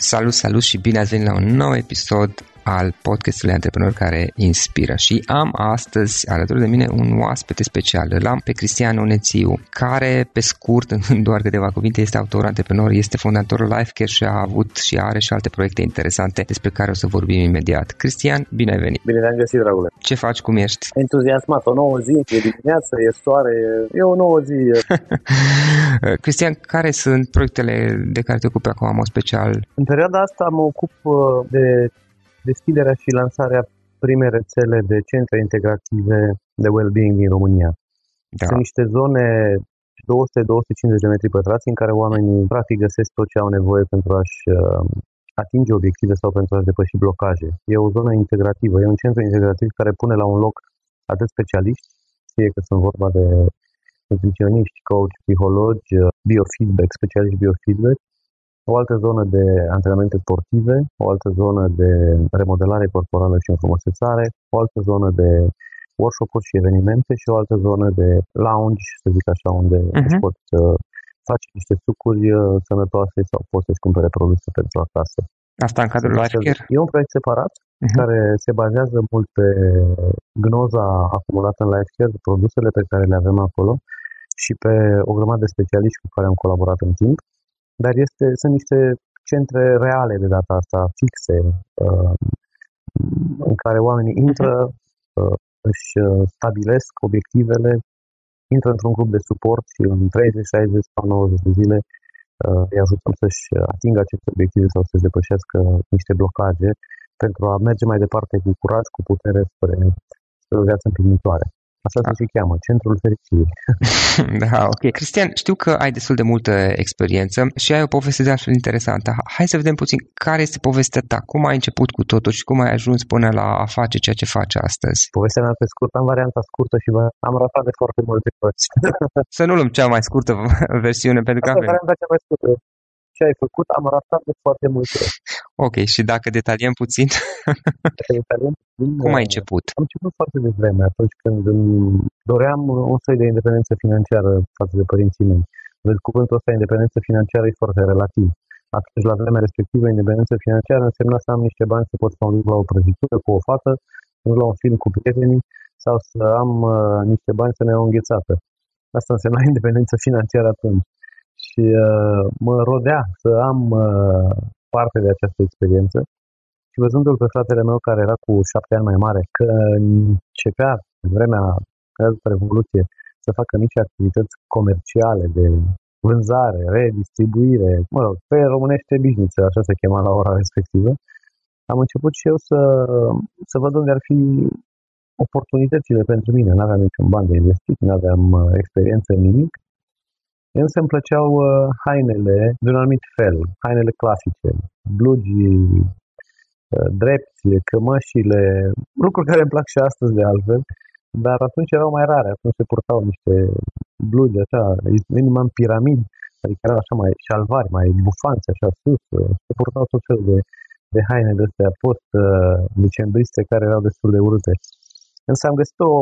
Salut, salut și bine ați venit la un nou episod al podcastului Antreprenori care inspiră și am astăzi alături de mine un oaspete special. Îl am pe Cristian Onețiu, care pe scurt, în doar câteva cuvinte, este autor antreprenor, este fondatorul Lifecare și a avut și are și alte proiecte interesante despre care o să vorbim imediat. Cristian, bine ai venit! Bine te-am găsit, dragule! Ce faci, cum ești? Entuziasmat, o nouă zi, e dimineață, e soare, e o nouă zi. Cristian, care sunt proiectele de care te ocupi acum, în special? În perioada asta mă ocup uh, de deschiderea și lansarea primei rețele de centre integrative de well-being din România. Da. Sunt niște zone 200-250 de metri pătrați în care oamenii practic găsesc tot ce au nevoie pentru a-și uh, atinge obiective sau pentru a-și depăși blocaje. E o zonă integrativă, e un centru integrativ care pune la un loc atât specialiști, fie că sunt vorba de nutriționiști, coach, psihologi, uh, biofeedback, specialiști biofeedback, o altă zonă de antrenamente sportive, o altă zonă de remodelare corporală și înfrumusețare, o altă zonă de workshop-uri și evenimente și o altă zonă de lounge, să zic așa, unde uh-huh. își poți uh, face niște sucuri uh, sănătoase sau poți să-și cumpere produse pentru acasă. Asta în cadrul Lifecare? E un proiect separat uh-huh. care se bazează mult pe gnoza acumulată în Lifecare, produsele pe care le avem acolo și pe o grămadă de specialiști cu care am colaborat în timp dar este, sunt niște centre reale de data asta, fixe, uh, în care oamenii mhm. intră, uh, își uh, stabilesc obiectivele, intră într-un grup de suport și în 30, 60 sau 90 de zile îi ajutăm să-și atingă aceste obiective sau să-și depășească niște blocaje pentru a merge mai departe cu curaj, cu putere spre, spre o viață împlinitoare. Așa da. se cheamă, Centrul Fericirii. da, ok. Cristian, știu că ai destul de multă experiență și ai o poveste de altfel interesantă. Hai să vedem puțin care este povestea ta, cum ai început cu totul și cum ai ajuns până la a face ceea ce faci astăzi. Povestea mea pe scurt, am varianta scurtă și am ratat de foarte multe părți. să nu luăm cea mai scurtă versiune, pentru că avem. varianta cea mai scurtă ce ai făcut, am ratat de foarte multe. Ok, și dacă detaliem puțin? detaliem puțin Cum ai început? Am început foarte devreme, atunci când doream un soi de independență financiară față de părinții mei. Vezi, cuvântul ăsta, independență financiară, e foarte relativ. Atunci, la vremea respectivă, independență financiară însemna să am niște bani să pot să mă duc la o prăjitură cu o fată, să la un film cu prietenii sau să am uh, niște bani să ne iau înghețată. Asta însemna independență financiară atunci și uh, mă rodea să am uh, parte de această experiență și văzându-l pe fratele meu care era cu șapte ani mai mare, că începea în vremea după Revoluție să facă mici activități comerciale de vânzare, redistribuire, mă rog, pe românește business, așa se chema la ora respectivă, am început și eu să, să văd unde ar fi oportunitățile pentru mine. Nu aveam niciun ban de investit, nu aveam uh, experiență în nimic Însă îmi plăceau uh, hainele de un anumit fel, hainele clasice, blugii, uh, drepții, cămășile, lucruri care îmi plac și astăzi de altfel, dar atunci erau mai rare, atunci se purtau niște blugi așa, minim în piramid, adică erau așa mai șalvari, mai bufanți așa sus, uh, se purtau tot felul de, de haine de astea post uh, care erau destul de urâte. Însă am găsit o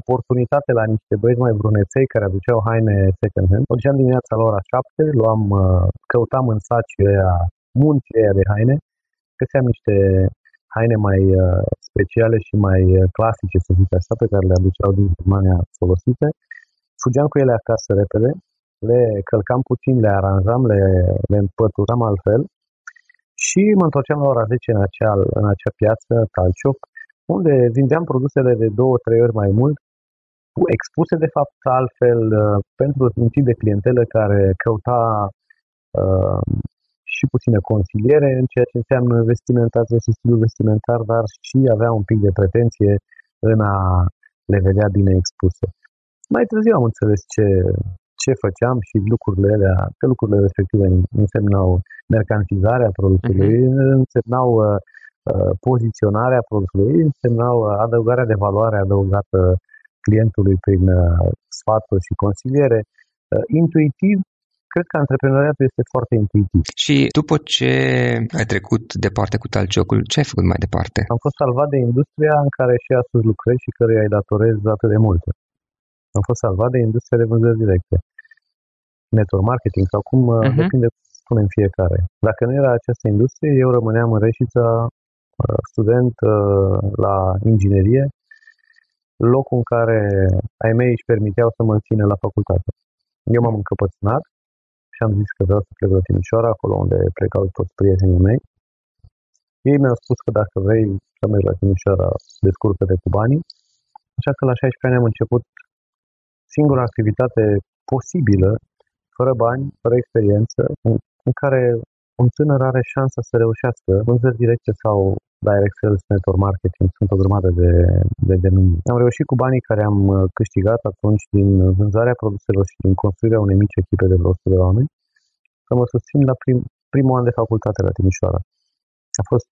oportunitate la niște băieți mai bruneței care aduceau haine second hand. O duceam dimineața la ora 7, luam, uh, căutam în saci aia, munții aia de haine, găseam niște haine mai uh, speciale și mai uh, clasice, să zic așa, pe care le aduceau din Germania folosite. Fugeam cu ele acasă repede, le călcam puțin, le aranjam, le, le împăturam altfel și mă întorceam la ora 10 în acea, în acea piață, Talcioc, unde vindeam produsele de două, trei ori mai mult, expuse de fapt altfel uh, pentru un tip de clientelă care căuta uh, și puțină consiliere în ceea ce înseamnă vestimentație și stilul vestimentar, dar și avea un pic de pretenție în a le vedea bine expuse. Mai târziu am înțeles ce, ce făceam și lucrurile alea, că lucrurile respective însemnau mercantilizarea produsului, uh-huh. însemnau uh, Uh, poziționarea produsului, însemnau uh, adăugarea de valoare adăugată clientului prin uh, sfaturi și consiliere. Intuitiv, cred că antreprenoriatul este foarte intuitiv. Și după ce ai trecut departe cu talciocul, ce ai făcut mai departe? Am fost salvat de industria în care și astăzi lucrez și care îi datorez atât de multe. Am fost salvat de industria de vânzări directe. Network marketing sau cum uh-huh. depinde spunem fiecare. Dacă nu era această industrie, eu rămâneam în Reșița uh, student uh, la inginerie, locul în care ai mei își permiteau să mă țină la facultate. Eu m-am încăpățânat și am zis că vreau să plec la Timișoara, acolo unde plecau toți prietenii mei. Ei mi-au spus că dacă vrei să mergi la Timișoara, descurcă-te cu banii. Așa că la 16 ani am început singura activitate posibilă, fără bani, fără experiență, în, în care un tânăr are șansa să reușească vânzări directe sau direct sales, network marketing, sunt o grămadă de, de denumiri. Am reușit cu banii care am uh, câștigat atunci din vânzarea produselor și din construirea unei mici echipe de vreo 100 de oameni să mă susțin la prim, primul an de facultate la Timișoara. A fost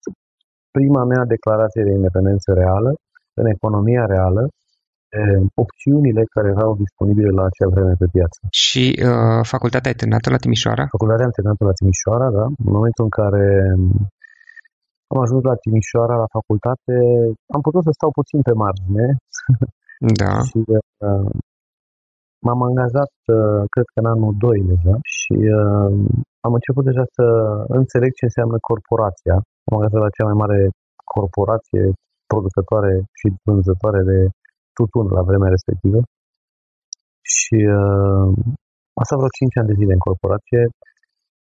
prima mea declarație de independență reală, în economia reală, opțiunile care erau disponibile la acea vreme pe piață. Și uh, facultatea ai terminat la Timișoara? Facultatea am terminat la Timișoara, da. În momentul în care am ajuns la Timișoara, la facultate, am putut să stau puțin pe margine. Da. și uh, m-am angajat, uh, cred că în anul 2 deja, și uh, am început deja să înțeleg ce înseamnă corporația. Am angajat la cea mai mare corporație producătoare și vânzătoare de tutun la vremea respectivă. Și uh, asta vreo 5 ani de zile în corporație,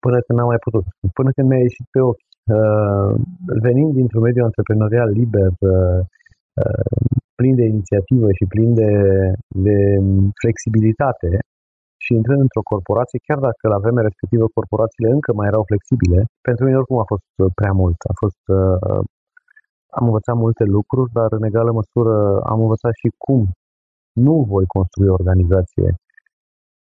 până când n-am mai putut. Până când mi-a ieșit pe ochi. Uh, venind dintr-un mediu antreprenorial liber, uh, uh, plin de inițiativă și plin de, de flexibilitate, și intrând într-o corporație, chiar dacă la vremea respectivă corporațiile încă mai erau flexibile, pentru mine oricum a fost uh, prea mult. A fost, uh, am învățat multe lucruri, dar în egală măsură am învățat și cum nu voi construi o organizație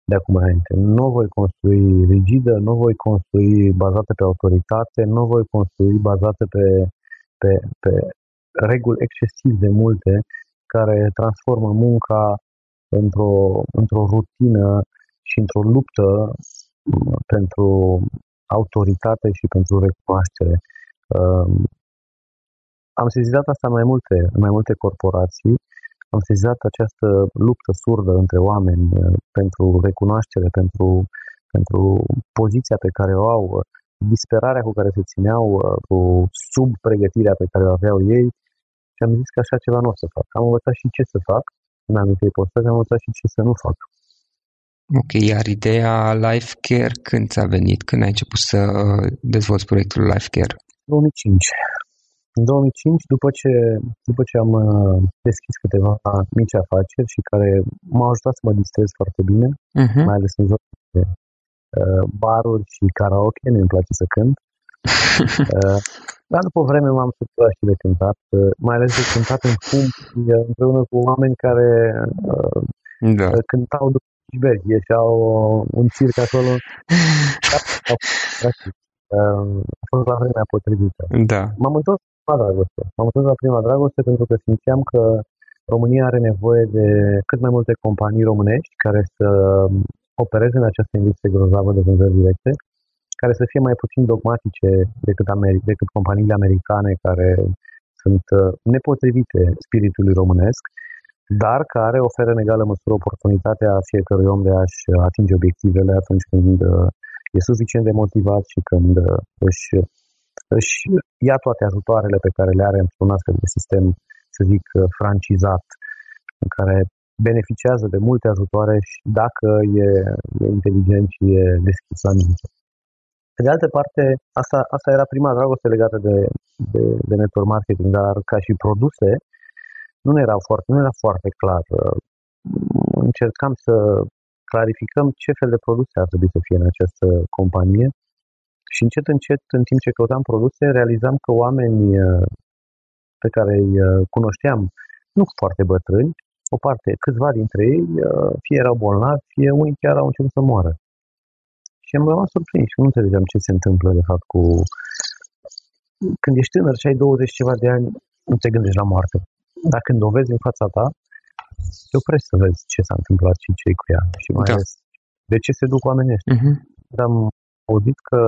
de acum înainte. Nu voi construi rigidă, nu voi construi bazată pe autoritate, nu voi construi bazată pe, pe, pe reguli excesiv de multe care transformă munca într-o, într-o rutină și într-o luptă pentru autoritate și pentru recunoaștere. Am sezizat asta în mai multe, în mai multe corporații, am sezizat această luptă surdă între oameni pentru recunoaștere, pentru, pentru poziția pe care o au, disperarea cu care se țineau, cu sub pregătirea pe care o aveau ei și am zis că așa ceva nu o să fac. Am învățat și ce să fac în anumite ipostaze, am învățat și ce să nu fac. Ok, iar ideea Life Care când ți-a venit? Când ai început să uh, dezvolți proiectul Life Care? 2005. În 2005, după ce, după ce am uh, deschis câteva mici afaceri și care m-au ajutat să mă distrez foarte bine, uh-huh. mai ales în zona de uh, baruri și karaoke, mi-mi place să cânt. uh, dar după vreme m-am săturat și de cântat, uh, mai ales de cântat în fum împreună cu oameni care uh, da. cântau după Iber, ieșeau un circ acolo. A fost la vremea potrivită. Da. M-am întors la prima dragoste. M-am întors la prima dragoste pentru că simțeam că România are nevoie de cât mai multe companii românești care să opereze în această industrie grozavă de vânzări directe, care să fie mai puțin dogmatice decât, Ameri- decât companiile americane care sunt uh, nepotrivite spiritului românesc dar care oferă în egală măsură oportunitatea fiecărui om de a-și atinge obiectivele atunci când uh, e suficient de motivat și când uh, își, își ia toate ajutoarele pe care le are într-un astfel de sistem, să zic, uh, francizat, în care beneficiază de multe ajutoare și dacă e, e inteligent și e deschis la minte. Pe de altă parte, asta, asta era prima dragoste legată de, de, de network marketing, dar ca și produse, nu era foarte, nu era foarte clar. Încercam să clarificăm ce fel de produse ar trebui să fie în această companie și încet, încet, în timp ce căutam produse, realizam că oamenii uh, pe care îi uh, cunoșteam, nu foarte bătrâni, o parte, câțiva dintre ei, uh, fie erau bolnavi, fie unii chiar au început să moară. Și am rămas surprins și nu înțelegeam ce se întâmplă, de fapt, cu... Când ești tânăr și ai 20 ceva de ani, nu te gândești la moarte dacă când o vezi în fața ta, te oprești să vezi ce s-a întâmplat și ce cu ea. Și mai da. ales de ce se duc oamenii ăștia. Uh-huh. Dar am auzit că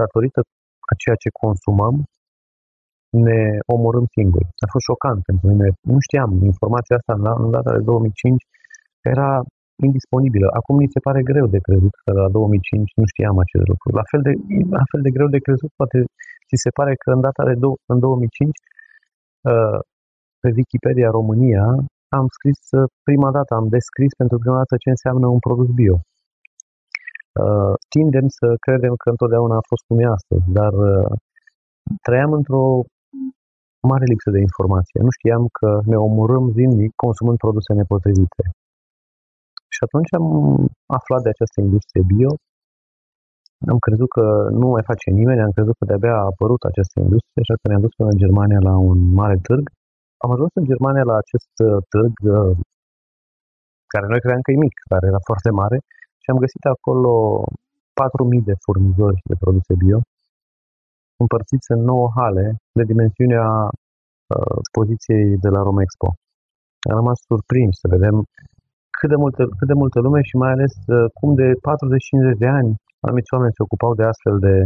datorită a ceea ce consumăm, ne omorâm singuri. A fost șocant pentru mine. Nu știam. Informația asta în data de 2005 era indisponibilă. Acum mi se pare greu de crezut că la 2005 nu știam acest lucru. La fel de, la fel de greu de crezut, poate ți se pare că în data de do- în 2005 uh, pe Wikipedia România am scris uh, prima dată, am descris pentru prima dată ce înseamnă un produs bio. Uh, tindem să credem că întotdeauna a fost cum e astăzi, dar uh, trăiam într-o mare lipsă de informație. Nu știam că ne omorâm zilnic consumând produse nepotrivite. Și atunci am aflat de această industrie bio, am crezut că nu mai face nimeni, am crezut că de-abia a apărut această industrie, așa că ne-am dus până în Germania la un mare târg. Am ajuns în Germania la acest uh, târg, uh, care noi credeam că e mic, care era foarte mare, și am găsit acolo 4.000 de furnizori de produse bio, împărțiți în 9 hale de dimensiunea uh, poziției de la Roma Expo. Am rămas surprins să vedem cât de, multă, cât de multă lume și mai ales uh, cum de 40-50 de ani anumiți oameni se ocupau de astfel de,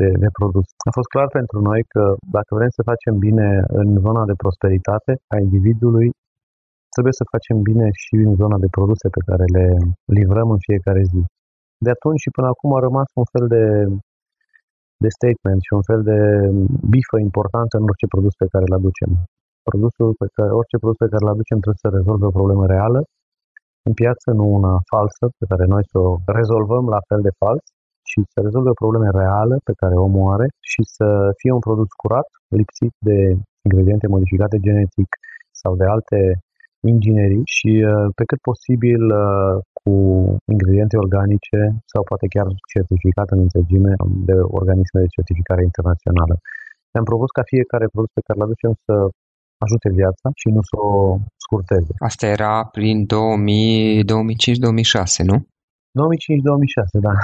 de, de produs. A fost clar pentru noi că dacă vrem să facem bine în zona de prosperitate a individului, trebuie să facem bine și în zona de produse pe care le livrăm în fiecare zi. De atunci și până acum a rămas un fel de, de statement și un fel de bifă importantă în orice produs pe care îl aducem. Produsul pe care, orice produs pe care îl aducem trebuie să rezolve o problemă reală în piață, nu una falsă pe care noi să o rezolvăm la fel de fals, și să rezolve o problemă reală pe care omul are și să fie un produs curat, lipsit de ingrediente modificate genetic sau de alte inginerii și uh, pe cât posibil uh, cu ingrediente organice sau poate chiar certificat în întregime de organisme de certificare internațională. Ne-am propus ca fiecare produs pe care îl aducem să ajute viața și nu să o scurteze. Asta era prin 2005-2006, nu? 2005-2006, da.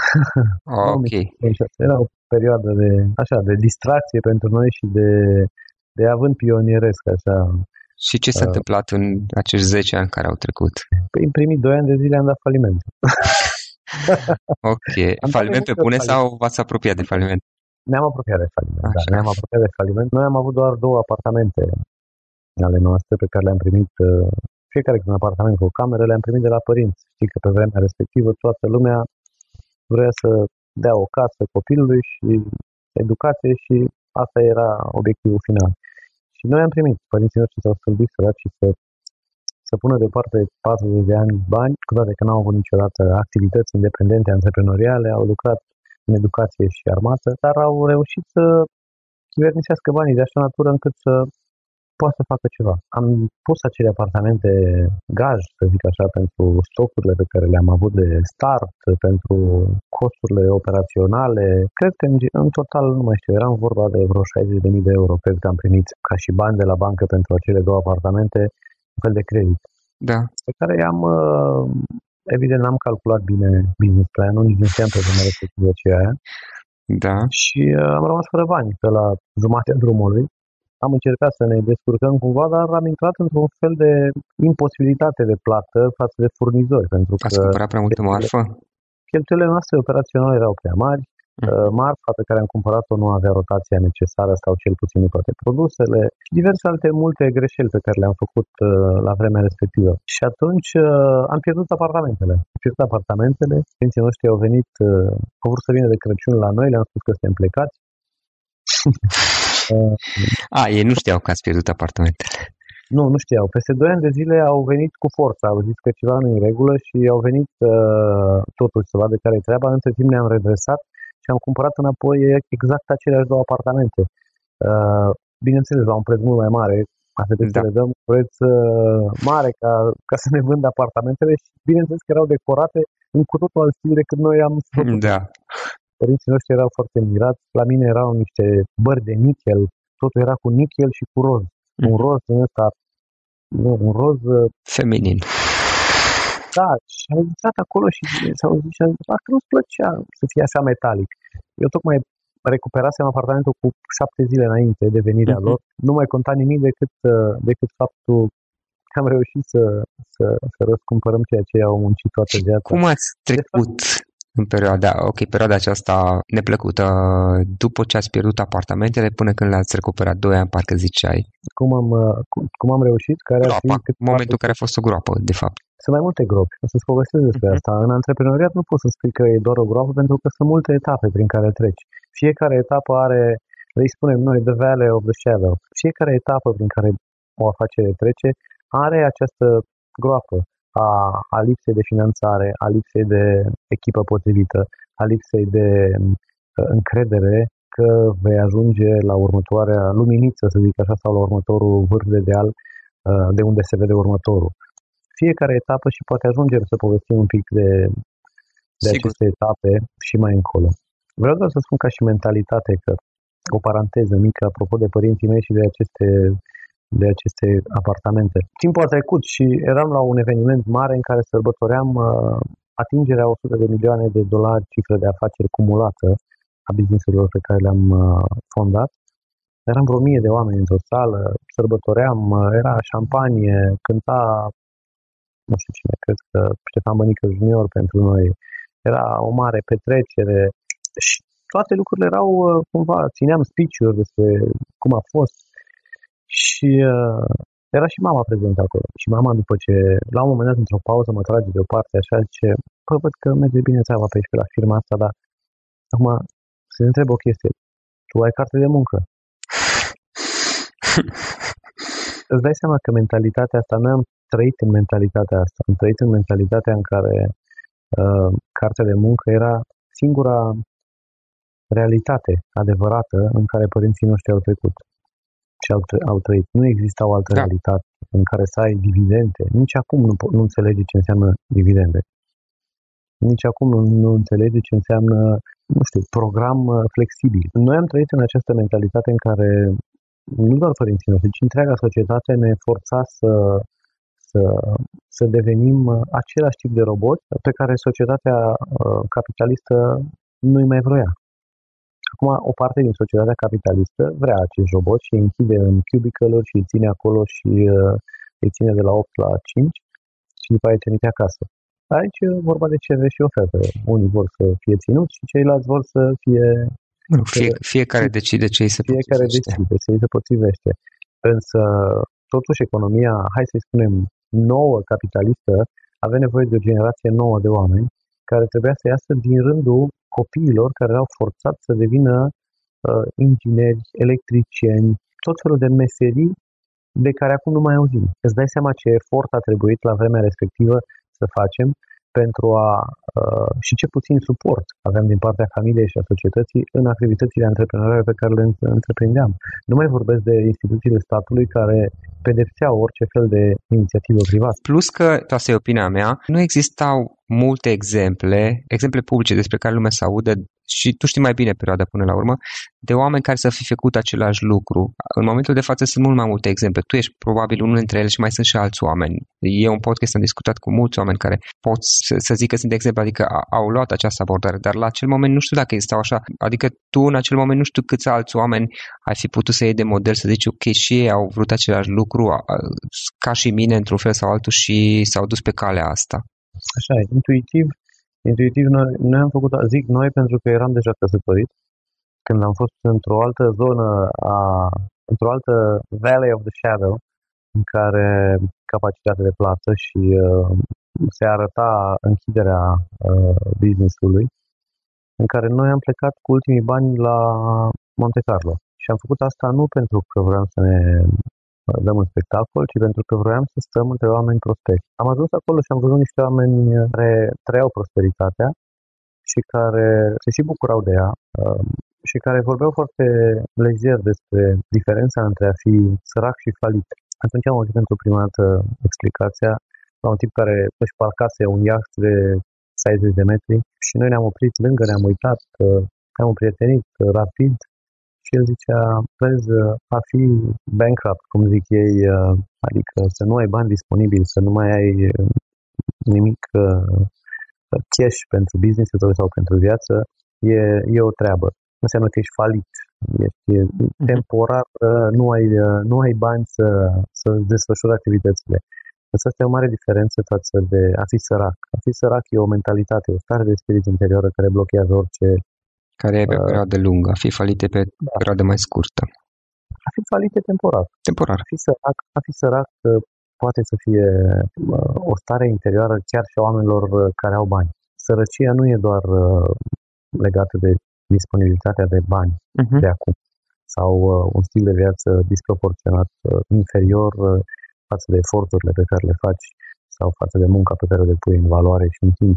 Ok. 2006. Era o perioadă de, așa, de distracție pentru noi și de, de avânt pionieresc, așa. Și ce s-a uh, întâmplat în acești 10 ani care au trecut? Păi, în primii 2 ani de zile am dat faliment. ok. Am faliment pe bune sau v-ați apropiat de faliment? Ne-am apropiat de faliment, da. Ne-am apropiat de faliment. Noi am avut doar două apartamente ale noastre pe care le-am primit uh, fiecare cu un apartament cu o cameră le-am primit de la părinți. Știi că pe vremea respectivă toată lumea vrea să dea o casă copilului și educație și asta era obiectivul final. Și noi am primit, părinții noștri s-au stâlbit săraci și să, să pună deoparte 40 de ani bani, cu toate că n-au avut niciodată activități independente, antreprenoriale, au lucrat în educație și armată, dar au reușit să chivernisească banii de așa natură încât să poate să facă ceva. Am pus acele apartamente gaj, să zic așa, pentru stocurile pe care le-am avut de start, pentru costurile operaționale. Cred că în, în total, nu mai știu, eram vorba de vreo 60.000 de euro, cred că am primit ca și bani de la bancă pentru acele două apartamente, un fel de credit. Da. Pe care i-am, uh, evident, n-am calculat bine business plan-ul, nici nu știam pe vremea respectivă ce aia. Da. Și uh, am rămas fără bani pe la jumatea drumului am încercat să ne descurcăm cumva, dar am intrat într-un fel de imposibilitate de plată față de furnizori. Pentru Ați că cumpărat prea multă marfă? Cheltuielile noastre operaționale erau prea mari, mm. marfa pe care am cumpărat-o nu avea rotația necesară sau cel puțin nu toate produsele și diverse alte multe greșeli pe care le-am făcut uh, la vremea respectivă. Și atunci uh, am pierdut apartamentele. Am pierdut apartamentele, părinții noștri au venit, au vrut să vină de Crăciun la noi, le-am spus că suntem plecați. A, ei nu știau că ați pierdut apartamentele. Nu, nu știau. Peste 2 ani de zile au venit cu forța, au zis că ceva nu e în regulă și au venit uh, totuși să vadă care e treaba. Între timp ne-am redresat și am cumpărat înapoi exact aceleași două apartamente. Uh, bineînțeles, la un preț mult mai mare, asta trebuie da. să le dăm preț uh, mare ca, ca să ne vândă apartamentele și bineînțeles că erau decorate în cu totul alt stil decât noi am făcut. Da. Părinții noștri erau foarte mirați. La mine erau niște bări de nichel, totul era cu nichel și cu roz. Mm. Un roz din ăsta, nu, un roz... Uh, Feminin. Da, și am zis acolo și s-au zis, și am zis, că nu-ți plăcea să fie așa metalic. Eu tocmai recuperasem apartamentul cu șapte zile înainte de venirea mm-hmm. lor. Nu mai conta nimic decât, uh, decât faptul că am reușit să, să, să răscumpărăm ceea ce au muncit toată viața. Cum ați trecut în perioada, ok, perioada aceasta neplăcută, după ce ați pierdut apartamentele până când le-ați recuperat doi ani, parcă ziceai. Cum am, cum, cum am reușit? Care groapa, ar fi momentul care a fost o groapă, de fapt. Sunt mai multe gropi, o să-ți povestesc despre uh-huh. asta. În antreprenoriat nu poți să spui că e doar o groapă pentru că sunt multe etape prin care treci. Fiecare etapă are, îi spunem noi, the valley of the shadow. Fiecare etapă prin care o afacere trece are această groapă a, a lipsei de finanțare, a lipsei de echipă potrivită, a lipsei de uh, încredere că vei ajunge la următoarea luminiță, să zic așa, sau la următorul vârf de deal, uh, de unde se vede următorul. Fiecare etapă și poate ajungem să povestim un pic de, de aceste etape și mai încolo. Vreau doar să spun ca și mentalitate că o paranteză mică apropo de părinții mei și de aceste de aceste apartamente. Timpul a trecut și eram la un eveniment mare în care sărbătoream uh, atingerea 100 de milioane de dolari cifră de afaceri cumulată a businessurilor pe care le-am uh, fondat. Eram vreo mie de oameni într-o sală, sărbătoream, uh, era șampanie, cânta, nu știu cine, cred că Ștefan Bănică Junior pentru noi. Era o mare petrecere și toate lucrurile erau uh, cumva, țineam speech-uri despre cum a fost și uh, era și mama prezentă acolo. Și mama, după ce, la un moment dat, într-o pauză, mă trage deoparte, așa, zice, păi, văd că merge bine treaba pe aici, pe la firma asta, dar acum se întreb o chestie. Tu ai carte de muncă? Îți dai seama că mentalitatea asta, noi am trăit în mentalitatea asta, am trăit în mentalitatea în care uh, cartea de muncă era singura realitate adevărată în care părinții noștri au trecut și au, au trăit. Nu există o altă da. realitate în care să ai dividende. Nici acum nu, nu înțelege ce înseamnă dividende. Nici acum nu, nu înțelege ce înseamnă, nu știu, program uh, flexibil. Noi am trăit în această mentalitate în care nu doar părinții noștri, ci întreaga societate ne forța să, să, să devenim uh, același tip de robot pe care societatea uh, capitalistă nu-i mai vroia. Acum, o parte din societatea capitalistă vrea acest robot și îi închide în cubicle și îi ține acolo și uh, îi ține de la 8 la 5 și după aia îi trimite acasă. Aici e vorba de cerere și ofertă. Unii vor să fie ținuți și ceilalți vor să fie... Nu, fie, fiecare decide ce îi se Fiecare potrivește. decide ce îi se potrivește. Însă, totuși, economia, hai să-i spunem, nouă capitalistă, avea nevoie de o generație nouă de oameni care trebuia să iasă din rândul copiilor care erau forțați să devină uh, ingineri, electricieni, tot felul de meserii de care acum nu mai auzim. Îți dai seama ce efort a trebuit la vremea respectivă să facem pentru a uh, și ce puțin suport aveam din partea familiei și a societății în activitățile antreprenoriale pe care le întreprindeam. Nu mai vorbesc de instituțiile statului care pedepseau orice fel de inițiativă privată. Plus că, asta e opinia mea, nu existau multe exemple, exemple publice despre care lumea se aude și tu știi mai bine perioada până la urmă, de oameni care să fi făcut același lucru. În momentul de față sunt mult mai multe exemple. Tu ești probabil unul dintre ele și mai sunt și alți oameni. E un podcast, am discutat cu mulți oameni care pot să, să zic că sunt de exemplu, adică au luat această abordare, dar la acel moment nu știu dacă existau așa, adică tu în acel moment nu știu câți alți oameni ai fi putut să iei de model, să zici ok, și ei au vrut același lucru ca și mine într-un fel sau altul și s-au dus pe calea asta. Așa e, intuitiv, intuitiv noi, noi am făcut, zic noi pentru că eram deja căsătorit, când am fost într-o altă zonă, a, într-o altă Valley of the Shadow, în care capacitatea de plată și uh, se arăta închiderea uh, business-ului, în care noi am plecat cu ultimii bani la Monte Carlo. Și am făcut asta nu pentru că vreau să ne dăm un spectacol, ci pentru că vroiam să stăm între oameni prosperi. Am ajuns acolo și am văzut niște oameni care trăiau prosperitatea și care se și bucurau de ea um, și care vorbeau foarte lejer despre diferența între a fi sărac și falit. Atunci am auzit pentru prima dată explicația la un tip care își parcase un iaht de 60 de metri și noi ne-am oprit lângă, ne-am uitat, ne-am prietenit rapid și el zicea, vezi, a fi bankrupt, cum zic ei, adică să nu ai bani disponibili, să nu mai ai nimic cash pentru business tău sau pentru viață, e, e o treabă. Înseamnă că ești falit, ești mhm. temporar, nu ai, nu ai bani să, să desfășori activitățile. Însă asta e o mare diferență față de a fi sărac. A fi sărac e o mentalitate, o stare de spirit interioră care blochează orice... Care e pe uh, perioadă lungă, a fi falite pe da. perioadă mai scurtă. A fi falite temporar. Temporar. A fi sărac, a fi sărac uh, poate să fie uh, o stare interioară chiar și a oamenilor uh, care au bani. Sărăcia nu e doar uh, legată de disponibilitatea de bani uh-huh. de acum sau uh, un stil de viață disproporționat uh, inferior uh, față de eforturile pe care le faci sau față de munca pe care o depui în valoare și în timp.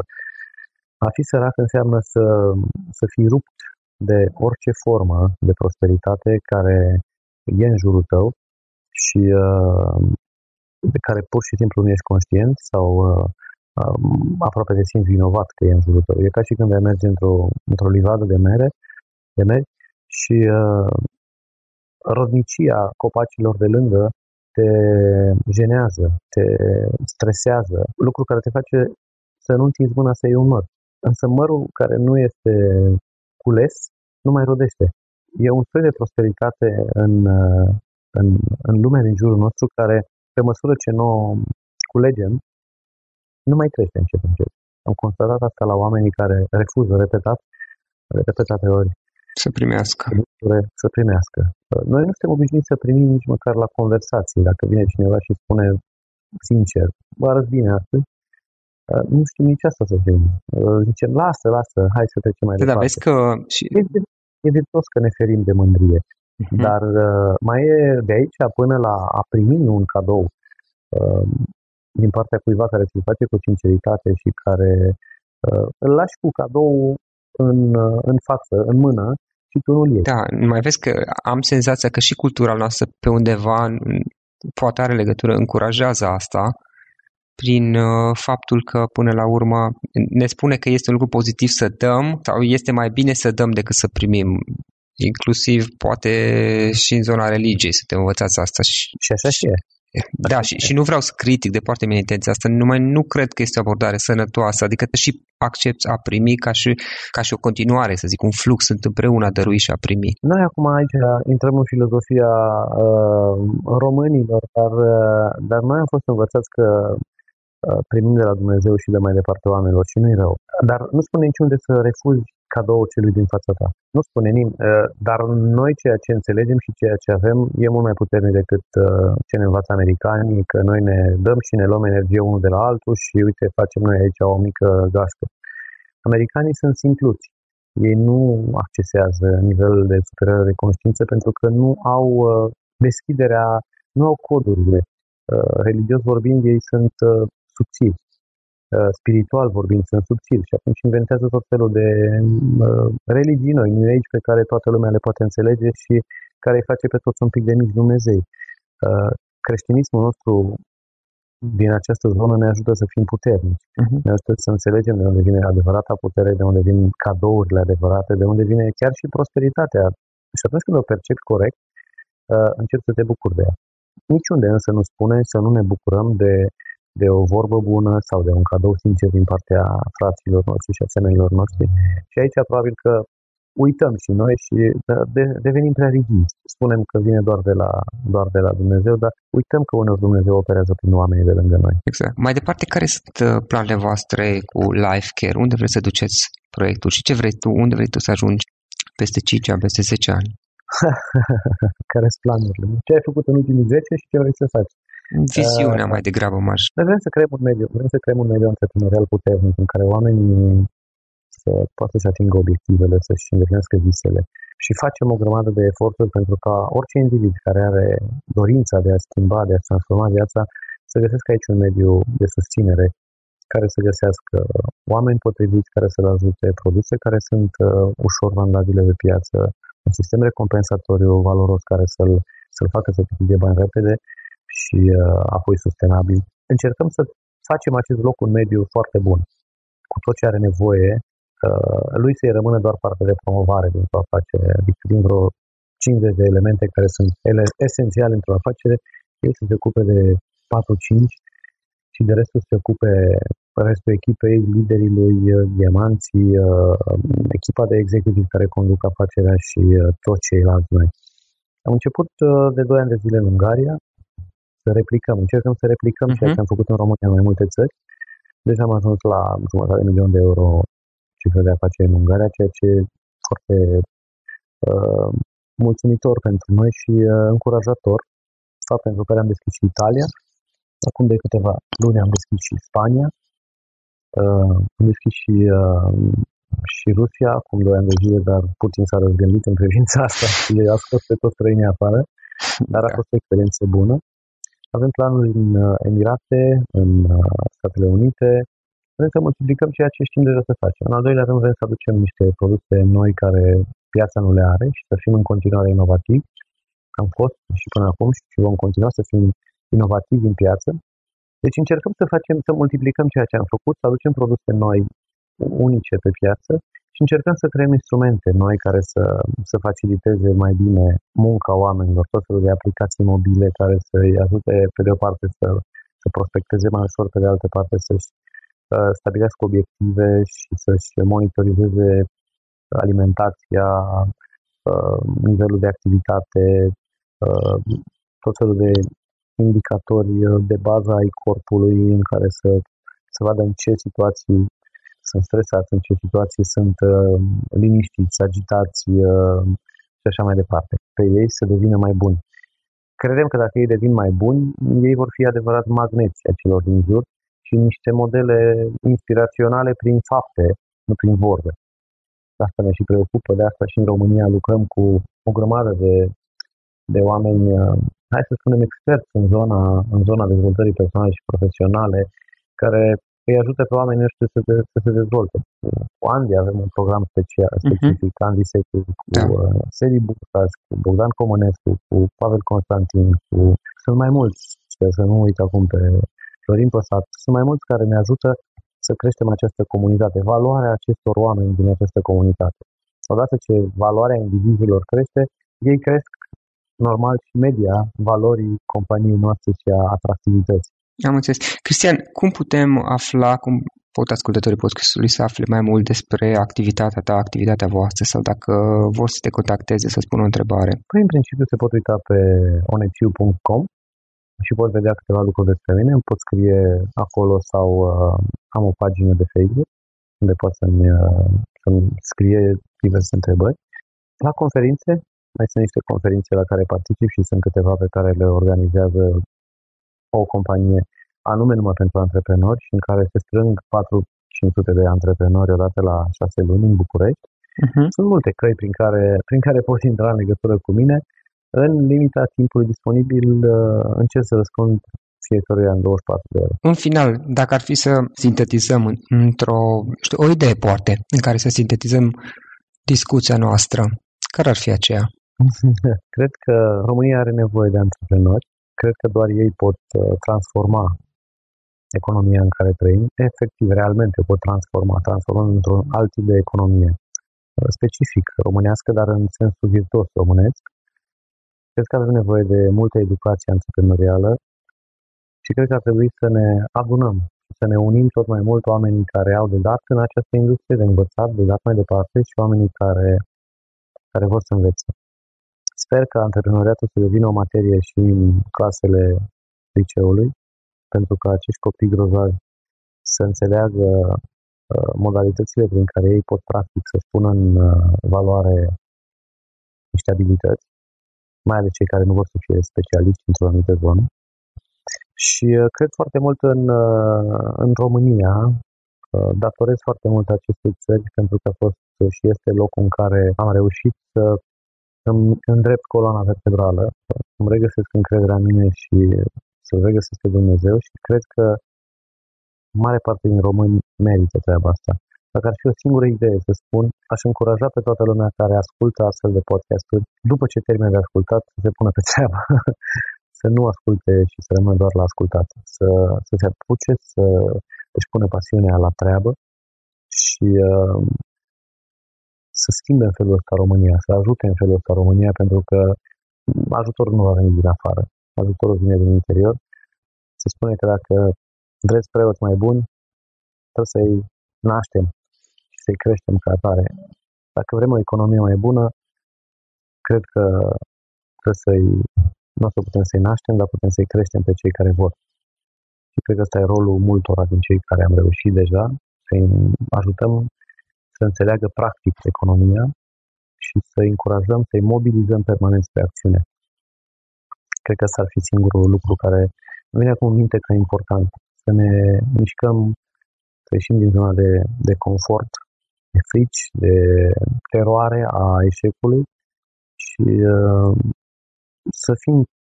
A fi sărac înseamnă să, să fii rupt de orice formă de prosperitate care e în jurul tău și uh, de care pur și simplu nu ești conștient sau uh, um, aproape de simți vinovat că e în jurul tău. E ca și când ai merge într-o, într-o livadă de mere, de meri și uh, rodnicia copacilor de lângă te jenează, te stresează, lucru care te face să nu întinzi mâna să iei un măr. Însă mărul care nu este cules nu mai rodește. E un soi de prosperitate în, în, în lumea din jurul nostru care, pe măsură ce nu culegem, nu mai crește încet încet. Am constatat asta la oamenii care refuză repetat, repetate ori să primească. Să primească. Noi nu suntem obișnuiți să primim nici măcar la conversații. Dacă vine cineva și spune sincer, vă arăt bine astăzi, nu știm nici asta să fim. Zicem, lasă, lasă, hai să trecem mai da, departe. Da, vezi că... Și... E, e virtuos că ne ferim de mândrie. Uh-huh. Dar mai e de aici până la a primi un cadou din partea cuiva care ți-l face cu sinceritate și care îl lași cu cadou în, în față, în mână și tu nu-l ieși. Da, mai vezi că am senzația că și cultura noastră pe undeva poate are legătură, încurajează asta prin uh, faptul că până la urmă ne spune că este un lucru pozitiv să dăm sau este mai bine să dăm decât să primim. Inclusiv poate și în zona religiei să te învățați asta. Și, și așa și e. Da, și, și nu vreau să critic de foarte bine intenția asta, numai nu cred că este o abordare sănătoasă, adică și accepti a primi ca și, ca și o continuare, să zic, un flux, sunt împreună a dărui și a primi. Noi acum aici intrăm în filozofia uh, românilor, dar, uh, dar noi am fost învățați că uh, primim de la Dumnezeu și de mai departe oamenilor și nu-i rău. Dar nu spune niciunde să refuzi cadou celui din fața ta. Nu spune nimeni, uh, dar noi ceea ce înțelegem și ceea ce avem e mult mai puternic decât uh, ce ne învață americanii, că noi ne dăm și ne luăm energie unul de la altul și uite, facem noi aici o mică gașcă. Americanii sunt simpluți. Ei nu accesează nivelul de superare de conștiință pentru că nu au uh, deschiderea, nu au codurile. Religios vorbind, ei sunt subțiri Uh, spiritual vorbind, sunt subțiri și atunci inventează tot felul de uh, religii noi, New Age, pe care toată lumea le poate înțelege și care îi face pe toți un pic de mici Dumnezei. Uh, creștinismul nostru din această zonă ne ajută să fim puternici. Uh-huh. Ne ajută să înțelegem de unde vine adevărata putere, de unde vin cadourile adevărate, de unde vine chiar și prosperitatea. Și atunci când o percepi corect, uh, începi să te bucuri de ea. Niciunde însă nu spune să nu ne bucurăm de de o vorbă bună sau de un cadou sincer din partea fraților noștri și a semenilor noștri. Și aici probabil că uităm și noi și de, devenim prea rigizi. Spunem că vine doar de, la, doar de la Dumnezeu, dar uităm că uneori Dumnezeu operează prin oamenii de lângă noi. Exact. Mai departe, care sunt uh, planele voastre cu Life Care? Unde vreți să duceți proiectul și ce vrei tu, unde vrei tu să ajungi peste 5 ani, peste 10 ani? care sunt planurile? Ce ai făcut în ultimii 10 și ce vrei să faci? Visiunea uh, mai degrabă marș. Noi vrem să creăm un mediu, vrem să creăm un mediu antreprenorial puternic în care oamenii să poată să atingă obiectivele, să-și îndeplinească visele. Și facem o grămadă de eforturi pentru ca orice individ care are dorința de a schimba, de a transforma viața, să găsească aici un mediu de susținere care să găsească oameni potriviți care să-l ajute, produse care sunt uh, ușor vandabile pe piață, un sistem recompensatoriu valoros care să-l, să-l facă să câștige bani repede și uh, apoi sustenabil. Încercăm să facem acest loc un mediu foarte bun, cu tot ce are nevoie, uh, lui să-i rămână doar partea de promovare din o afacere, adică din vreo 50 de elemente care sunt ele esențiale într-o afacere, el să se ocupe de 4-5 și de restul să se ocupe restul echipei, liderii lui, uh, diamanții, echipa de executiv care conduc afacerea și toți ceilalți noi. Am început de 2 ani de zile în Ungaria, să replicăm. Încercăm să replicăm uh-huh. ceea ce am făcut în România în mai multe țări. Deci am ajuns la jumătate de milion de euro cifră de afaceri în Ungaria, ceea ce e foarte uh, mulțumitor pentru noi și uh, încurajator. Fapt pentru care am deschis și Italia. Acum de câteva luni am deschis și Spania. Uh, am deschis și, uh, și Rusia acum doi ani de zile, dar puțin s-a răzgândit în privința asta și a scos pe toți străinii afară. Dar a fost o experiență bună. Avem planuri în uh, Emirate, în uh, Statele Unite. Vrem să multiplicăm ceea ce știm deja să facem. În al doilea rând vrem să aducem niște produse noi care piața nu le are și să fim în continuare inovativi. Am fost și până acum și vom continua să fim inovativi în piață. Deci încercăm să facem, să multiplicăm ceea ce am făcut, să aducem produse noi, unice pe piață și încercăm să creăm instrumente noi care să, să faciliteze mai bine munca oamenilor, tot felul de aplicații mobile care să-i ajute pe de o parte să, să prospecteze mai ușor, pe de altă parte să-și uh, stabilească obiective și să-și monitorizeze alimentația, uh, nivelul de activitate, uh, tot felul de indicatori de bază ai corpului în care să, să vadă în ce situații sunt stresați, în ce situații sunt uh, liniștiți, agitați uh, și așa mai departe. Pe ei să devină mai buni. Credem că dacă ei devin mai buni, ei vor fi adevărat magneți a celor din jur și niște modele inspiraționale prin fapte, nu prin vorbe. Asta ne și preocupă, de asta și în România lucrăm cu o grămadă de, de oameni, uh, hai să spunem experți în zona, în zona dezvoltării personale și profesionale, care îi ajută pe oamenii ăștia să, de, să se dezvolte. Cu Andy avem un program special, mhm. specific, uh-huh. Andy Secu, cu da. uh, Seri Bucas, cu Bogdan Comănescu, cu Pavel Constantin, cu... Sunt mai mulți, să nu uit acum pe Florin Păsat, sunt mai mulți care ne ajută să creștem această comunitate, valoarea acestor oameni din această comunitate. Odată ce valoarea indivizilor crește, ei cresc normal și media valorii companiei noastre și a atractivității. Am înțeles. Cristian, cum putem afla, cum pot ascultătorii podcastului să afle mai mult despre activitatea ta, activitatea voastră sau dacă vor să te contacteze, să spună o întrebare? Păi, în principiu, se pot uita pe onetiu.com și pot vedea câteva lucruri despre mine. Îmi pot scrie acolo sau uh, am o pagină de Facebook unde pot să-mi, uh, să-mi scrie diverse întrebări. La conferințe, mai sunt niște conferințe la care particip și sunt câteva pe care le organizează o companie anume numai pentru antreprenori și în care se strâng 4-500 de antreprenori odată la 6 luni în București. Uh-huh. Sunt multe căi prin care, prin care poți intra în legătură cu mine. În limita timpului disponibil uh, încerc să răspund fiecăruia în 24 de ore. În final, dacă ar fi să sintetizăm într-o, știu, o idee poate, în care să sintetizăm discuția noastră, care ar fi aceea? Cred că România are nevoie de antreprenori cred că doar ei pot uh, transforma economia în care trăim, efectiv, realmente o pot transforma, transformă într-un alt tip de economie uh, specific românească, dar în sensul virtuos românesc. Cred că avem nevoie de multă educație antreprenorială și cred că ar trebui să ne adunăm, să ne unim tot mai mult oamenii care au de dat în această industrie, de învățat, de dat mai departe și oamenii care, care vor să învețe. Sper că antreprenoriatul să devină o materie și în clasele liceului, pentru că acești copii grozavi să înțeleagă uh, modalitățile prin care ei pot practic să-și pună în uh, valoare niște abilități, mai ales cei care nu vor să fie specialiști într-o anumită zonă. Și uh, cred foarte mult în, în România, datorez foarte mult acestei țări pentru că a fost și este locul în care am reușit să să-mi îndrept coloana vertebrală, să-mi regăsesc încrederea în mine și să-L regăsesc pe Dumnezeu și cred că mare parte din români merită treaba asta. Dacă ar fi o singură idee să spun, aș încuraja pe toată lumea care ascultă astfel de podcasturi, după ce termină de ascultat, să se pună pe treabă. să nu asculte și să rămână doar la ascultat. Să, să se apuce, să își pună pasiunea la treabă și uh, să schimbe în felul ăsta România, să ajute în felul ăsta România, pentru că ajutorul nu va veni din afară, ajutorul vine din interior. Se spune că dacă vreți preoți mai buni, trebuie să-i naștem și să-i creștem ca atare. Dacă vrem o economie mai bună, cred că trebuie să-i Nu o să putem să-i naștem, dar putem să-i creștem pe cei care vor. Și cred că ăsta e rolul multora din cei care am reușit deja, să-i ajutăm să înțeleagă practic economia și să-i încurajăm, să-i mobilizăm permanent spre acțiune. Cred că ăsta ar fi singurul lucru care îmi vine acum în minte că e important. Să ne mișcăm, să ieșim din zona de, de confort, de frici, de teroare a eșecului și uh, să fim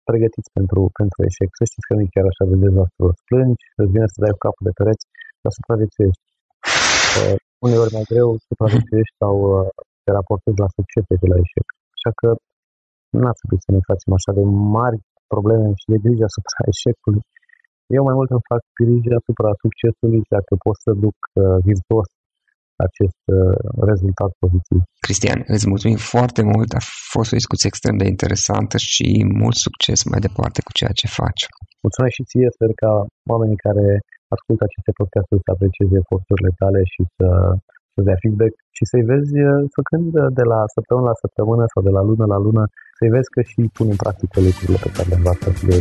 pregătiți pentru, pentru eșec. Să știți că nu e chiar așa de dezastros. Plângi, îți vine să dai cu capul de pereți, dar supraviețuiești. Uh, uneori mai greu supraviețuiești sau uh, te raportezi la succes de la eșec. Așa că nu ar trebui să ne facem așa de mari probleme și de grijă asupra eșecului. Eu mai mult îmi fac grijă asupra succesului dacă pot să duc uh, virtuos acest uh, rezultat pozitiv. Cristian, îți mulțumim foarte mult, a fost o discuție extrem de interesantă și mult succes mai departe cu ceea ce faci. Mulțumesc și ție, sper ca oamenii care ascultă aceste podcasturi să aprecieze eforturile tale și să, să dea feedback și să-i vezi uh, făcând de la săptămână la săptămână sau de la lună la lună, să-i vezi că și pun în practică lucrurile pe care le învață de